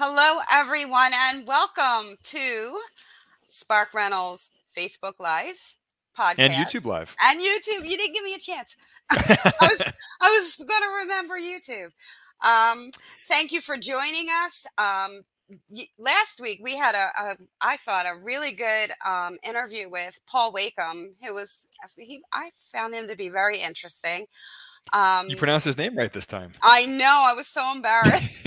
Hello, everyone, and welcome to Spark Rental's Facebook Live podcast and YouTube Live and YouTube. You didn't give me a chance. I was I was going to remember YouTube. Um, thank you for joining us. Um, last week we had a, a I thought a really good um, interview with Paul Wakeham, who was he I found him to be very interesting. Um, you pronounced his name right this time. I know. I was so embarrassed.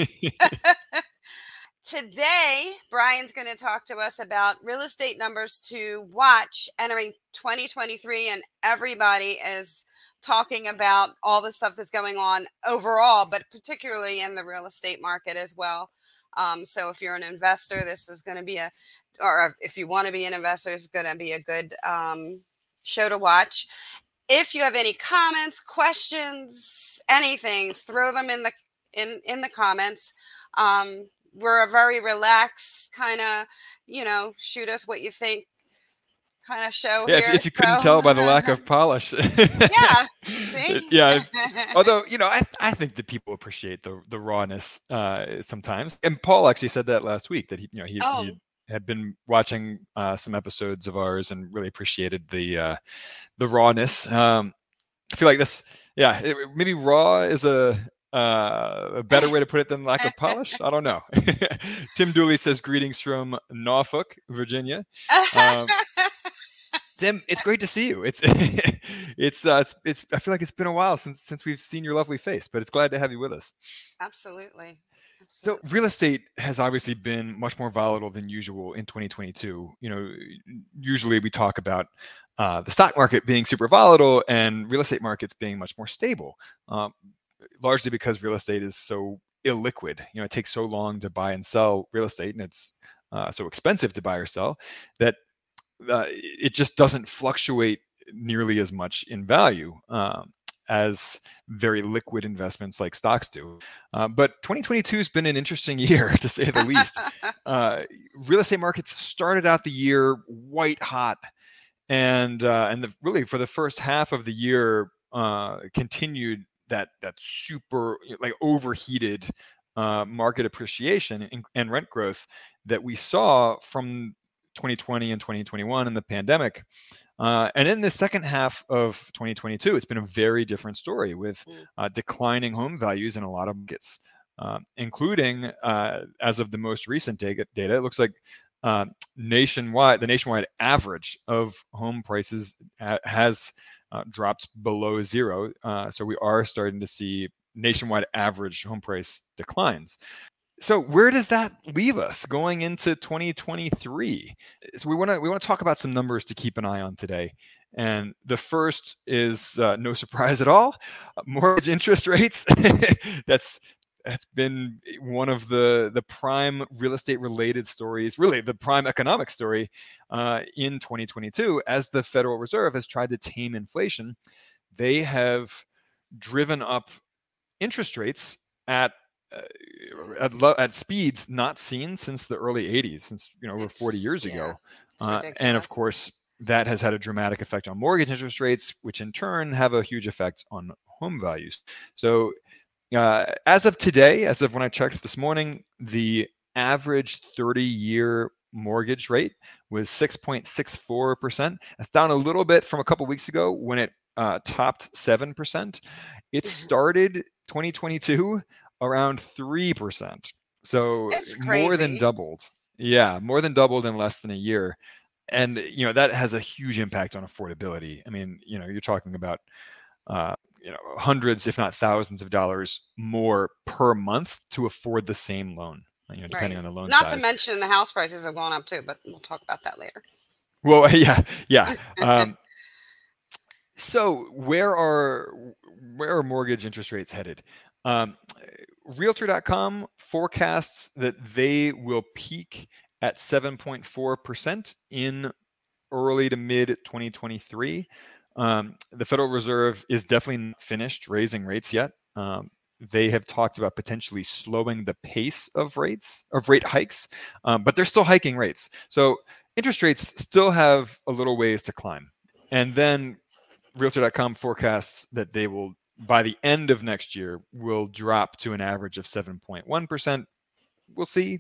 Today, Brian's going to talk to us about real estate numbers to watch entering 2023. And everybody is talking about all the stuff that's going on overall, but particularly in the real estate market as well. Um, so if you're an investor, this is going to be a, or if you want to be an investor, it's going to be a good um, show to watch. If you have any comments, questions, anything, throw them in the in in the comments. Um, we're a very relaxed kind of, you know, shoot us what you think kind of show yeah, here. If, if you so. couldn't tell by the lack of polish. yeah. See? yeah. Although, you know, I, I think that people appreciate the the rawness uh, sometimes. And Paul actually said that last week that he, you know, he, oh. he had been watching uh, some episodes of ours and really appreciated the uh, the rawness. Um, I feel like this, yeah, it, maybe raw is a uh, a better way to put it than lack of polish? I don't know. Tim Dooley says greetings from Norfolk, Virginia. Um, Tim, it's great to see you. It's it's uh, it's it's. I feel like it's been a while since since we've seen your lovely face, but it's glad to have you with us. Absolutely. So real estate has obviously been much more volatile than usual in 2022. You know, usually we talk about uh, the stock market being super volatile and real estate markets being much more stable. Um, largely because real estate is so illiquid. You know, it takes so long to buy and sell real estate, and it's uh, so expensive to buy or sell that uh, it just doesn't fluctuate nearly as much in value um, as very liquid investments like stocks do. Uh, but 2022 has been an interesting year, to say the least. Uh, real estate markets started out the year white hot, and uh, and the, really for the first half of the year uh, continued that that super like overheated uh, market appreciation and, and, rent growth that we saw from 2020 and 2021 in the pandemic. Uh, and in the second half of 2022, it's been a very different story with mm. uh, declining home values in a lot of markets, uh, including uh, as of the most recent data, data it looks like uh, nationwide, the nationwide average of home prices ha- has uh, dropped below zero. Uh, so we are starting to see nationwide average home price declines. So where does that leave us going into 2023? So we want to we want to talk about some numbers to keep an eye on today. And the first is uh, no surprise at all, mortgage interest rates. That's that's been one of the the prime real estate related stories, really the prime economic story uh, in 2022, as the Federal Reserve has tried to tame inflation. They have driven up interest rates at uh, at, lo- at, speeds not seen since the early 80s, since you know over 40 years yeah, ago, uh, and of course that has had a dramatic effect on mortgage interest rates, which in turn have a huge effect on home values. So uh, as of today, as of when I checked this morning, the average 30 year mortgage rate was 6.64%. That's down a little bit from a couple weeks ago when it uh, topped 7%. It mm-hmm. started 2022 around 3%. So more than doubled. Yeah, more than doubled in less than a year. And you know that has a huge impact on affordability. I mean, you know, you're talking about uh, you know hundreds if not thousands of dollars more per month to afford the same loan you know depending right. on the loan not size. to mention the house prices have gone up too but we'll talk about that later well yeah yeah um, so where are where are mortgage interest rates headed Um, Realtor.com forecasts that they will peak at 7.4% in early to mid 2023. Um, the Federal Reserve is definitely not finished raising rates yet. Um, they have talked about potentially slowing the pace of rates of rate hikes, um, but they're still hiking rates. So interest rates still have a little ways to climb. And then Realtor.com forecasts that they will, by the end of next year, will drop to an average of 7.1%. We'll see.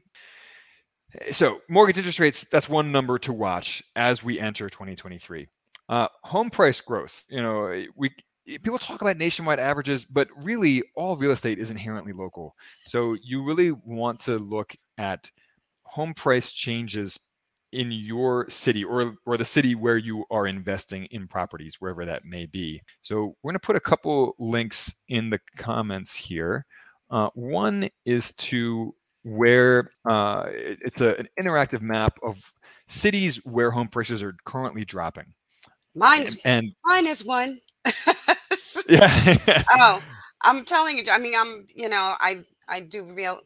So mortgage interest rates, that's one number to watch as we enter 2023. Uh, home price growth, you know, we people talk about nationwide averages, but really all real estate is inherently local. So you really want to look at home price changes in your city or or the city where you are investing in properties wherever that may be. So we're going to put a couple links in the comments here. Uh, one is to where uh, it's a, an interactive map of cities where home prices are currently dropping mine's and, mine is one yeah. oh, I'm telling you. I mean, I'm. You know, I I do real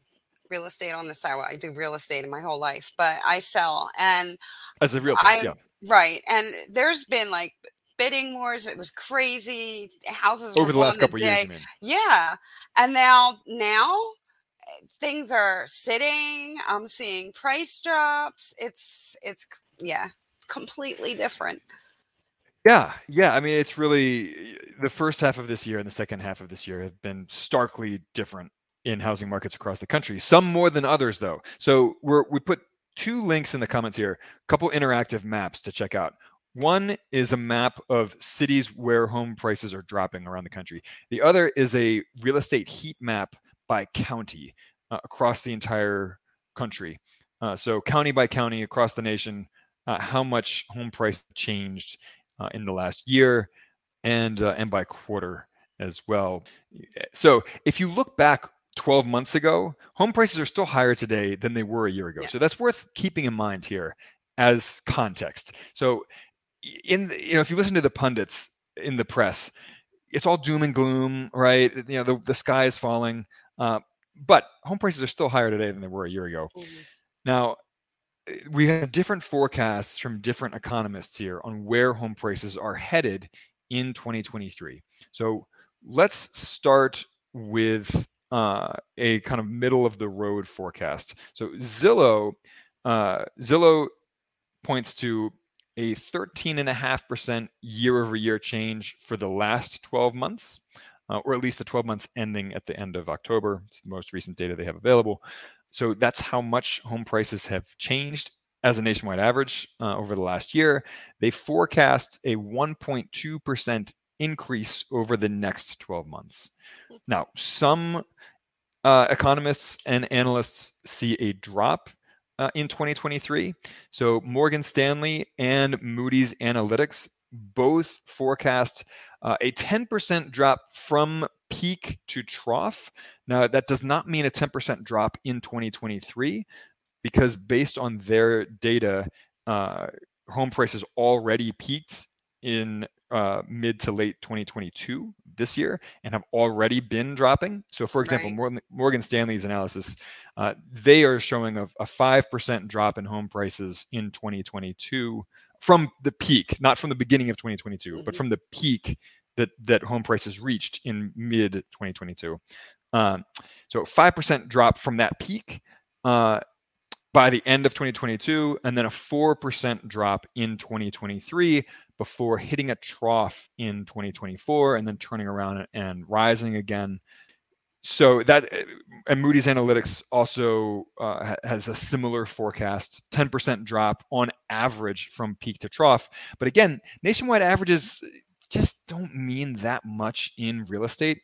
real estate on the side. I do real estate in my whole life, but I sell and as a real I, yeah. right. And there's been like bidding wars. It was crazy. Houses over the last couple the years. Yeah, and now now things are sitting. I'm seeing price drops. It's it's yeah, completely different. Yeah, yeah. I mean, it's really the first half of this year and the second half of this year have been starkly different in housing markets across the country. Some more than others, though. So we're we put two links in the comments here, a couple interactive maps to check out. One is a map of cities where home prices are dropping around the country. The other is a real estate heat map by county uh, across the entire country. Uh, so county by county across the nation, uh, how much home price changed uh, in the last year and uh, and by quarter as well. So if you look back 12 months ago, home prices are still higher today than they were a year ago. Yes. So that's worth keeping in mind here as context. So in you know if you listen to the pundits in the press, it's all doom and gloom, right? You know the, the sky is falling. Uh, but home prices are still higher today than they were a year ago. Mm-hmm. Now, we have different forecasts from different economists here on where home prices are headed in 2023. So let's start with uh, a kind of middle of the road forecast. So Zillow, uh, Zillow points to a 13.5% year over year change for the last 12 months, uh, or at least the 12 months ending at the end of October. It's the most recent data they have available. So that's how much home prices have changed as a nationwide average uh, over the last year. They forecast a 1.2% increase over the next 12 months. Now, some uh, economists and analysts see a drop uh, in 2023. So Morgan Stanley and Moody's Analytics both forecast uh, a 10% drop from peak to trough. Now, that does not mean a 10% drop in 2023 because based on their data, uh, home prices already peaked in uh, mid to late 2022 this year and have already been dropping. So, for example, right. Morgan, Morgan, Stanley's analysis, uh, they are showing a, a 5% drop in home prices in 2022 from the peak, not from the beginning of 2022, mm-hmm. but from the peak that that home prices reached in mid 2022. Um, so 5% drop from that peak uh, by the end of 2022, and then a 4% drop in 2023 before hitting a trough in 2024 and then turning around and rising again. So that uh, and Moody's Analytics also uh, has a similar forecast, 10% drop on average from peak to trough. But again, nationwide averages just don't mean that much in real estate.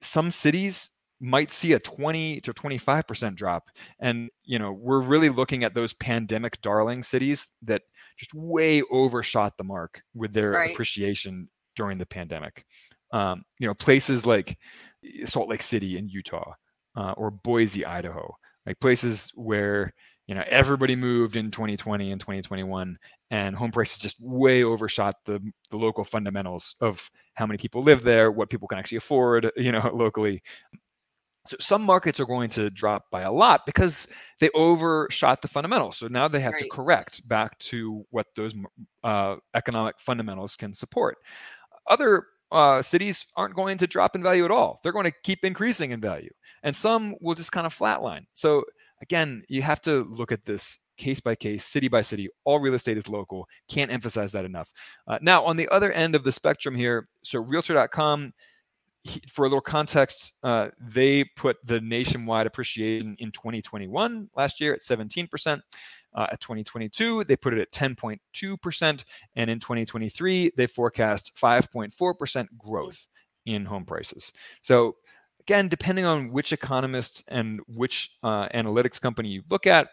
Some cities might see a 20 to 25% drop. And, you know, we're really looking at those pandemic darling cities that just way overshot the mark with their right. appreciation during the pandemic. Um, you know, places like Salt Lake City in Utah uh, or Boise, Idaho, like places where you know everybody moved in 2020 and 2021 and home prices just way overshot the the local fundamentals of how many people live there what people can actually afford you know locally So some markets are going to drop by a lot because they overshot the fundamentals. So now they have right. to correct back to what those uh, economic fundamentals can support. Other uh, cities aren't going to drop in value at all. They're going to keep increasing in value, and some will just kind of flatline. So again, you have to look at this case by case, city by city. All real estate is local. Can't emphasize that enough. Uh, now, on the other end of the spectrum here, so Realtor.com for a little context, uh, they put the nationwide appreciation in 2021 last year at 17%. Uh, at 2022, they put it at 10.2%. And in 2023, they forecast 5.4% growth in home prices. So, again, depending on which economists and which uh, analytics company you look at,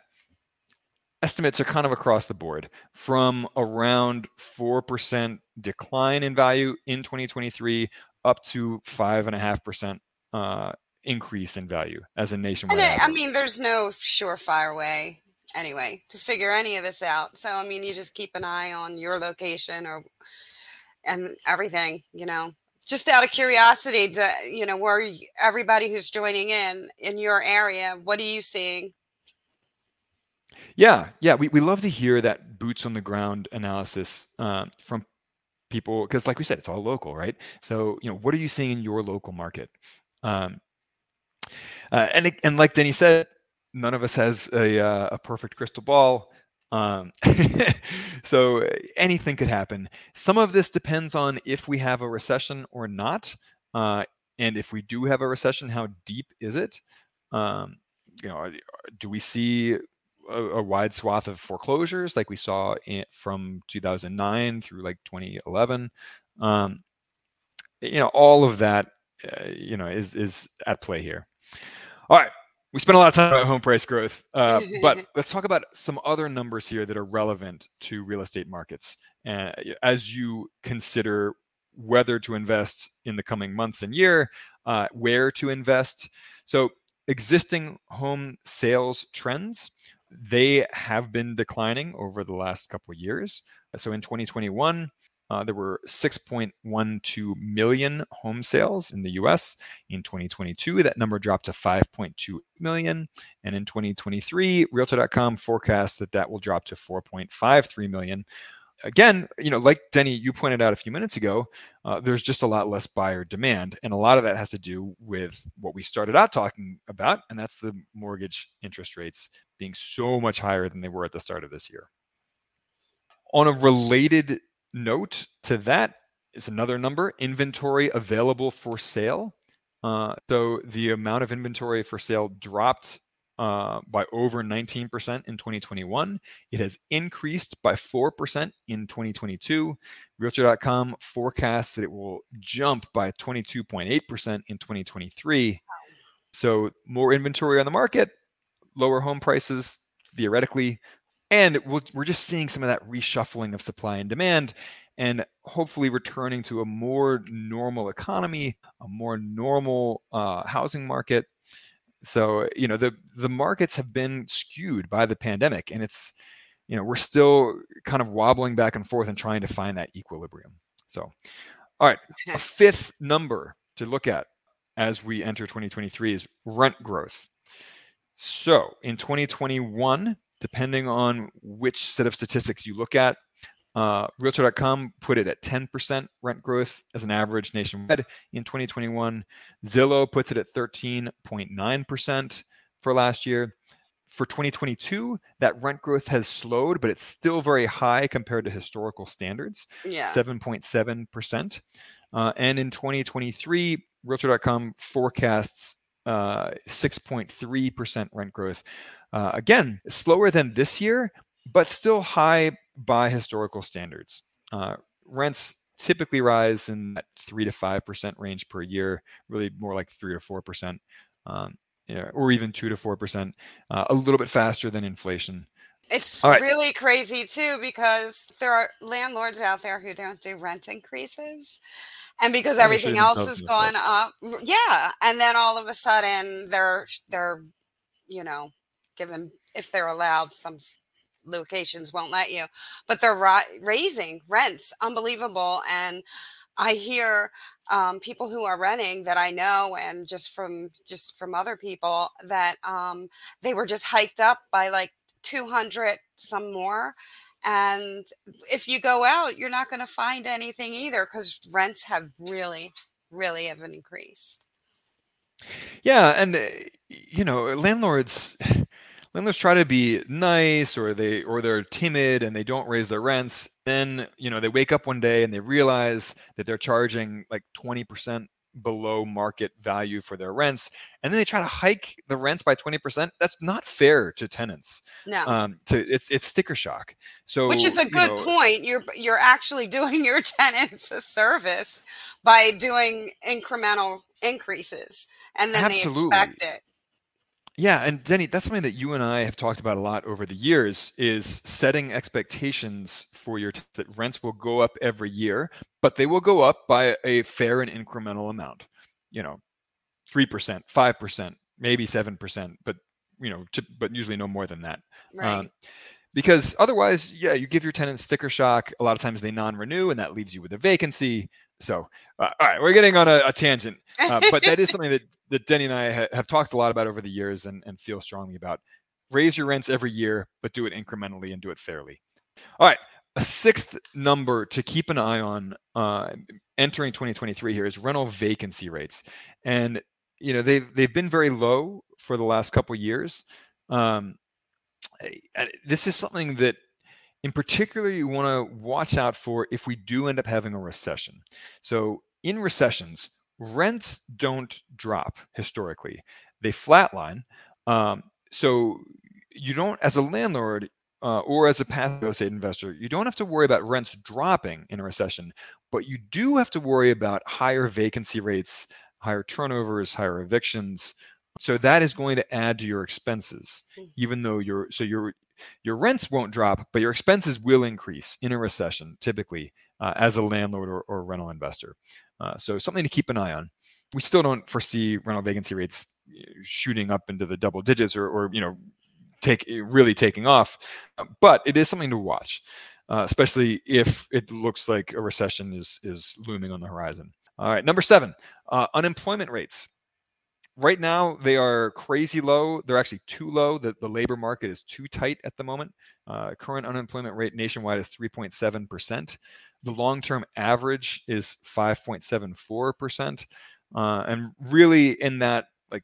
estimates are kind of across the board from around 4% decline in value in 2023 up to five and a half percent uh, increase in value as a nationwide. I, I mean, there's no surefire way anyway to figure any of this out. So I mean, you just keep an eye on your location or and everything. You know, just out of curiosity, to, you know, where everybody who's joining in in your area, what are you seeing? Yeah, yeah, we, we love to hear that boots on the ground analysis uh, from people because like we said it's all local right so you know what are you seeing in your local market um, uh, and and like Deni said none of us has a, uh, a perfect crystal ball um, so anything could happen. Some of this depends on if we have a recession or not uh, and if we do have a recession how deep is it? Um, you know do we see a, a, wide swath of foreclosures like we saw in, from 2009 through like 2011 um, you know all of that uh, you know is is at play here. All right we spent a lot of time about home price growth uh, but let's talk about some other numbers here that are relevant to real estate markets uh, as you consider whether to invest in the coming months and year uh, where to invest so existing home sales trends they have been declining over the last couple of years. So in 2021, uh, there were 6.12 million home sales in the US. In 2022, that number dropped to 5.2 million. And in 2023, Realtor.com forecasts that that will drop to 4.53 million again, you know, like Deni, you pointed out a few minutes ago, uh, there's just a lot less buyer demand. And a lot of that has to do with what we started out talking about, and that's the mortgage interest rates being so much higher than they were at the start of this year. On a related note to that is another number inventory available for sale. Uh, so the amount of inventory for sale dropped uh, by over 19% in 2021. It has increased by 4% in 2022. Realtor.com forecasts that it will jump by 22.8% in 2023. So, more inventory on the market, lower home prices theoretically, and we're just seeing some of that reshuffling of supply and demand and hopefully returning to a more normal economy, a more normal uh, housing market so, you know, the the markets have been skewed by the pandemic and it's you know, we're still kind of wobbling back and forth and trying to find that equilibrium. So, all right, a fifth number to look at as we enter 2023 is rent growth. So, in 2021, depending on which set of statistics you look at, uh, Realtor.com put it at 10% rent growth as an average nationwide in 2021. Zillow puts it at 13.9% for last year. For 2022, that rent growth has slowed, but it's still very high compared to historical standards. Yeah. 7.7%. Uh, and in 2023, Realtor.com forecasts uh, 6.3% rent growth. Uh, again, slower than this year, but still high by historical standards. Uh, rents typically rise in that three to five percent range per year, really more like three to four percent, um, yeah, or even two to four percent, uh, a little bit faster than inflation. It's right. really crazy too because there are landlords out there who don't do rent increases. And because everything else has gone up, yeah, and then all of a sudden they're they're, you know, given if they're allowed some locations won't let you but they're ra- raising rents unbelievable and I hear um, people who are renting that I know, and just from just from other people that um, they were just hiked up by like 200 some more. And if you go out, you're not going to find anything either because rents have really, really have increased. Yeah, and uh, you know, landlords landlords try to be nice or they or they're timid and they don't raise their rents then you know they wake up one day and they realize that they're charging like 20% below market value for their rents and then they try to hike the rents by 20% that's not fair to tenants. No. Um to it's it's sticker shock. So which is a good know, point you're you're actually doing your tenants a service by doing incremental increases and then absolutely. they expect it yeah, and Deni, that's something that you and I have talked about a lot over the years is setting expectations for your t- that rents will go up every year, but they will go up by a fair and incremental amount. You know, 3%, 5%, maybe 7%, but you know, to, but usually no more than that. Right. Um, because otherwise, yeah, you give your tenants sticker shock. A lot of times they non-renew, and that leaves you with a vacancy. So, uh, all right, we're getting on a, a tangent, uh, but that is something that, that Deni and I ha- have talked a lot about over the years and, and feel strongly about. Raise your rents every year, but do it incrementally and do it fairly. All right, a sixth number to keep an eye on uh, entering 2023 here is rental vacancy rates, and you know they've they've been very low for the last couple years. Um, this is something that in particular you want to watch out for if we do end up having a recession. So in recessions, rents don't drop historically; they flatline. Um, so you don't, as a landlord uh, or as a passive real estate investor, you don't have to worry about rents dropping in a recession, but you do have to worry about higher vacancy rates, higher turnovers, higher evictions. So that is going to add to your expenses, mm. even though you're so your your rents won't drop, but your expenses will increase in a recession, typically uh, as a landlord or, or rental investor. Uh, so something to keep an eye on. We still don't foresee rental vacancy rates shooting up into the double digits or, or you know take really taking off, but it is something to watch, uh, especially if it looks like a recession is is looming on the horizon. All right, number seven, uh, unemployment rates right now they are crazy low. They're actually too low. The, the labor market is too tight at the moment. Uh, current unemployment rate nationwide is 3.7% the long-term average is 5.74% uh, and really in that like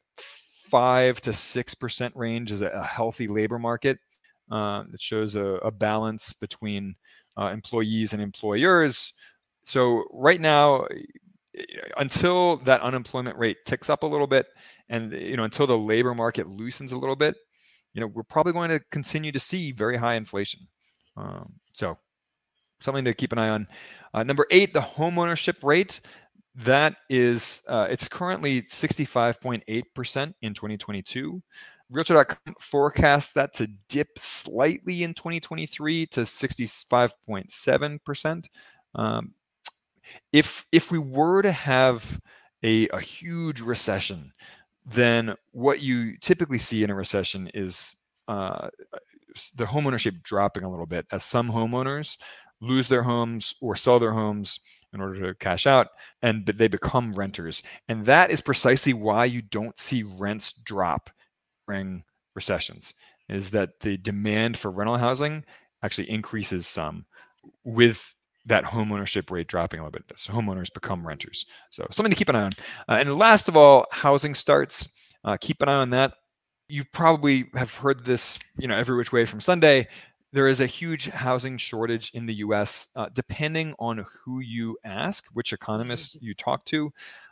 5 to 6% range is a, a healthy labor market. Uh, that shows a, a balance between uh, employees and employers. So right now until that unemployment rate ticks up a little bit and you know until the labor market loosens a little bit you know we're probably going to continue to see very high inflation. Um, so something to keep an eye on. Uh, number eight the home ownership rate. That is uh, it's currently 65.8% in 2022 realtor.com forecasts that to dip slightly in 2023 to 65.7% um, if if we were to have a, a huge recession, then what you typically see in a recession is uh, the homeownership dropping a little bit as some homeowners lose their homes or sell their homes in order to cash out and they become renters. And that is precisely why you don't see rents drop during recessions is that the demand for rental housing actually increases some with that homeownership rate dropping a little bit. So homeowners become renters. So something to keep an eye on. Uh, and last of all, housing starts. Uh, keep an eye on that. You probably have heard this, you know, every which way from Sunday. There is a huge housing shortage in the U.S. Uh, depending on who you ask, which economist you talk to,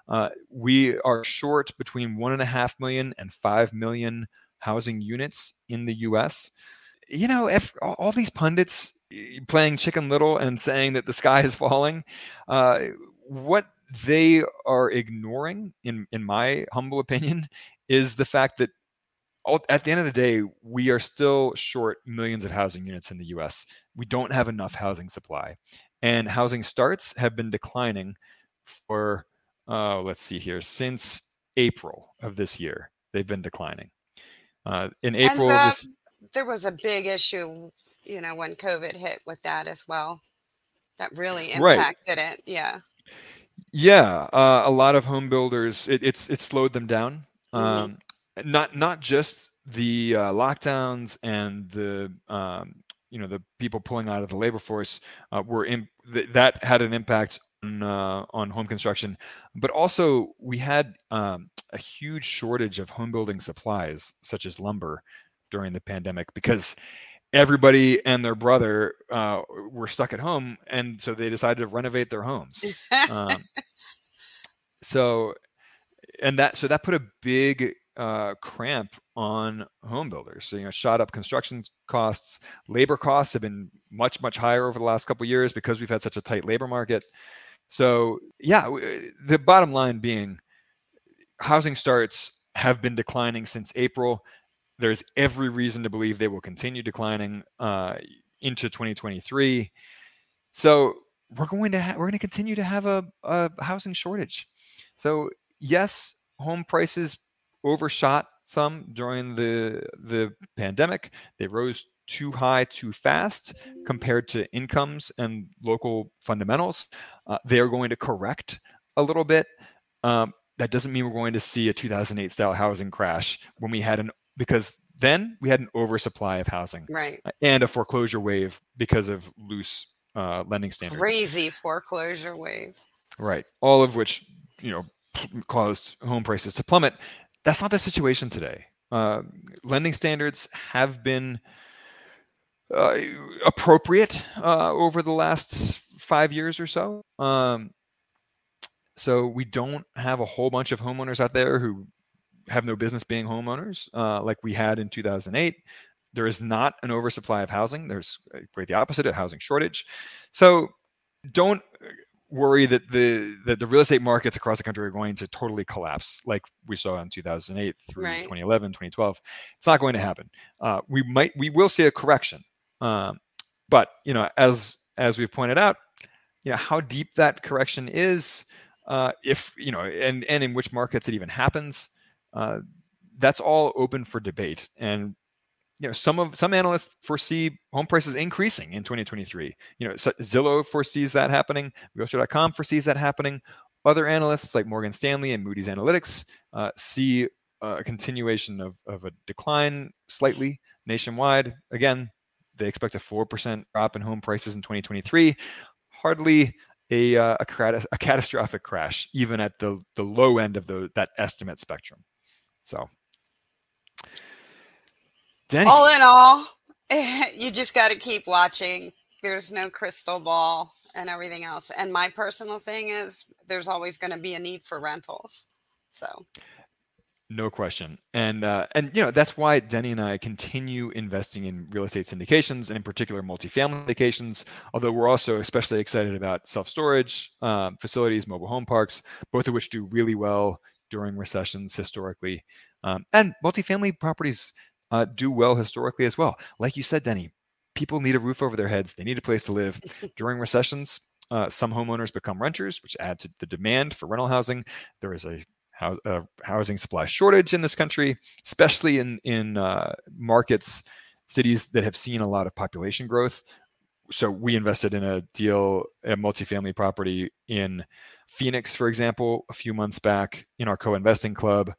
uh, we are short between one and a half million and five million housing units in the U.S. You know, if all these pundits playing Chicken Little and saying that the sky is falling. Uh, what they are ignoring, in in my humble opinion, is the fact that all, at the end of the day, we are still short millions of housing units in the U.S. We don't have enough housing supply, and housing starts have been declining for uh, let's see here since April of this year. They've been declining. Uh, in April, the, this, there was a big issue you know, when COVID hit with that as well. That really impacted right. it. Yeah. Yeah, uh, a lot of home builders. It, it's it slowed them down. Mhm. Um, not not just the uh, lockdowns and the um, you know the people pulling out of the labor force uh, were in th- that had an impact on uh, on home construction, but also we had um, a huge shortage of home building supplies such as lumber during the pandemic because everybody and their brother uh, were stuck at home, and so they decided to renovate their homes. Um, so, and that so that put a big uh, cramp on home builders. So you know, shot up construction costs. Labor costs have been much much higher over the last couple of years because we've had such a tight labor market. So yeah, w- the bottom line being, housing starts have been declining since April. There's every reason to believe they will continue declining uh, into 2023. So we're going to ha- we're going to continue to have a, a housing shortage. So yes, home prices overshot some during the the pandemic. They rose too high too fast compared to incomes and local fundamentals. Uh, they are going to correct a little bit. Um, that doesn't mean we're going to see a 2008 style housing crash when we had an because then we had an oversupply of housing right. uh, and a foreclosure wave because of loose uh, lending standards. Crazy foreclosure wave. Right. All of which, you know, caused home prices to plummet. That's not the situation today. Uh, lending standards have been uh, appropriate uh, over the last five years or so. Um, so we don't have a whole bunch of homeowners out there who have no business being homeowners uh, like we had in 2008. There is not an oversupply of housing. There's uh, quite the opposite, a housing shortage. So don't worry that the that the real estate markets across the country are going to totally collapse like we saw in 2008 through Right. 2011 2012 it's not going to happen uh, we might we will see a correction um, but you know as as we've pointed out you know how deep that correction is uh, if you know and and in which markets it even happens uh, that's all open for debate. And you know some of some analysts foresee home prices increasing in 2023 you know zillow foresees that happening realtor.com foresees that happening. Other analysts like morgan stanley and moody's analytics uh, see a continuation of, of a decline slightly nationwide. Again they expect a 4% drop in home prices in 2023 hardly a, uh, a, a catastrophic crash even at the, the low end of the, that estimate spectrum so Deni. All in all, you just got to keep watching. There's no crystal ball and everything else. And my personal thing is there's always going to be a need for rentals. So, No question. And uh, and you know that's why Deni and I continue investing in real estate syndications and in particular multifamily syndications. Although we're also especially excited about self storage um, facilities, mobile home parks, both of which do really well during recessions historically, um, and multifamily properties uh, do well historically as well. Like you said, Deni, people need a roof over their heads. They need a place to live during recessions. Uh, some homeowners become renters, which add to the demand for rental housing. There is a uh, housing supply shortage in this country, especially in in uh, markets, cities that have seen a lot of population growth. So we invested in a deal, a multifamily property in Phoenix, for example, a few months back in our co-investing club.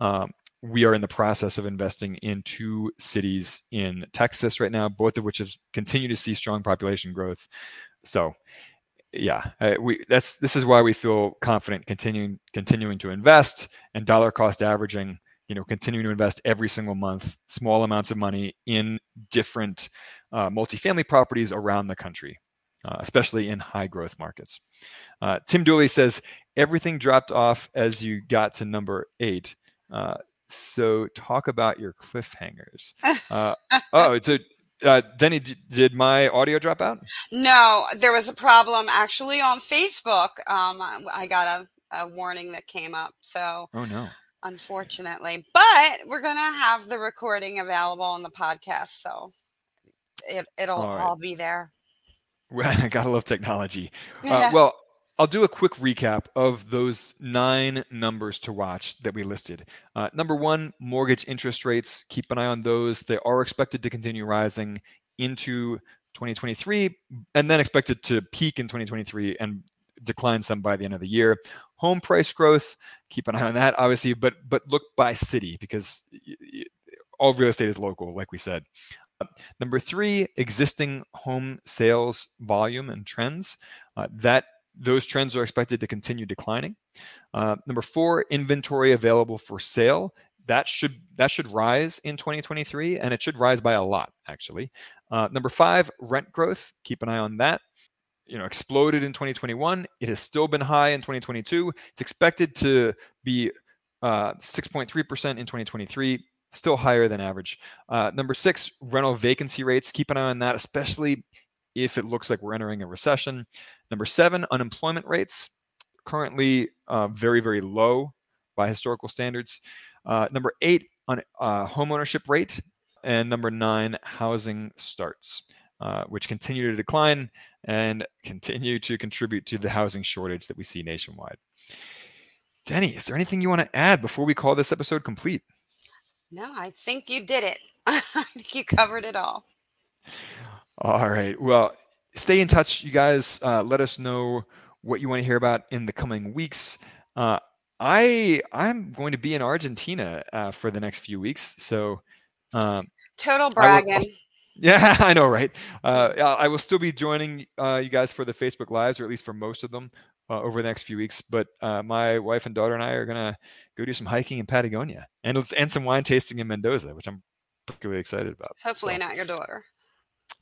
Um, we are in the process of investing in two cities in Texas right now, both of which have continued to see strong population growth. So, yeah, uh, we that's this is why we feel confident continuing continuing to invest and dollar cost averaging. You know, continuing to invest every single month, small amounts of money in different uh, multifamily properties around the country, uh, especially in high growth markets. Uh, Tim Dooley says everything dropped off as you got to number eight. Uh, so talk about your cliffhangers. Uh, oh, it's a uh, Deni. Did my audio drop out? no, there was a problem actually on Facebook. Um, I got a, a warning that came up. So, Oh no. unfortunately, but we're going to have the recording available on the podcast. So, it, it'll All right. all be there. Well, I gotta love technology. Uh, well, I'll do a quick recap of those nine numbers to watch that we listed. Uh, number one, mortgage interest rates. Keep an eye on those. They are expected to continue rising into 2023, and then expected to peak in 2023 and decline some by the end of the year. Home price growth, keep an eye on that, obviously, but but look by city because all real estate is local, like we said. Number three, existing home sales volume and trends. Uh, that those trends are expected to continue declining. Uh, number four, inventory available for sale. That should that should rise in 2023, and it should rise by a lot, actually. Uh, number five, rent growth. Keep an eye on that. You know, exploded in 2021. It has still been high in 2022. It's expected to be 6.3% uh, in 2023 still higher than average. Uh, number six, rental vacancy rates. Keep an eye on that, especially if it looks like we're entering a recession. Number seven, unemployment rates. Currently uh, very, very low by historical standards. Uh, number eight, on uh, home ownership rate. And number nine, housing starts, uh, which continue to decline and continue to contribute to the housing shortage that we see nationwide. Deni, is there anything you want to add before we call this episode complete? No, I think you did it. I think you covered it all. All right. Well, stay in touch, you guys. Uh, let us know what you want to hear about in the coming weeks. Uh, I I'm going to be in Argentina uh, for the next few weeks, so um, total bragging. Will, yeah, I know, right? Uh, I will still be joining uh, you guys for the Facebook lives, or at least for most of them, uh, over the next few weeks. But uh, my wife and daughter and I are gonna go do some hiking in Patagonia and and some wine tasting in Mendoza, which I'm particularly excited about. Hopefully, so. not your daughter.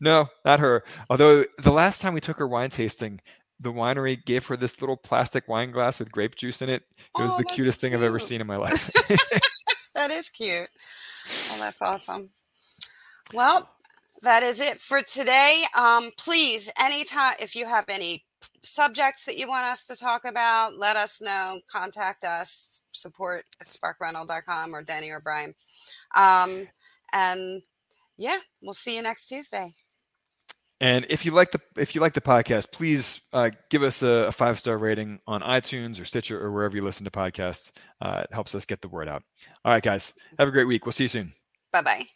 No, not her. Although the last time we took her wine tasting, the winery gave her this little plastic wine glass with grape juice in it. It was oh, the cutest cute. thing I've ever seen in my life. that is cute. Oh, that's awesome. Well, that is it for today. Um, please, anytime if you have any subjects that you want us to talk about, let us know. Contact us, support at sparkrental.com or Deni or Brian. Um, and yeah, we'll see you next Tuesday. And if you like the if you like the podcast, please uh, give us a, a five star rating on iTunes or Stitcher or wherever you listen to podcasts. Uh, it helps us get the word out. All right, guys, have a great week. We'll see you soon. Bye bye.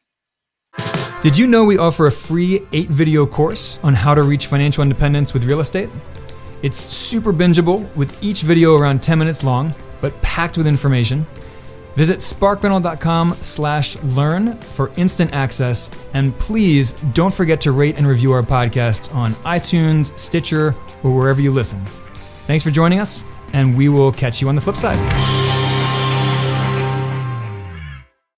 Did you know we offer a free eight video course on how to reach financial independence with real estate? It's super bingeable with each video around 10 minutes long, but packed with information. Visit sparkrental.com slash learn for instant access. And please don't forget to rate and review our podcast on iTunes, Stitcher, or wherever you listen. Thanks for joining us, and we will catch you on the flip side.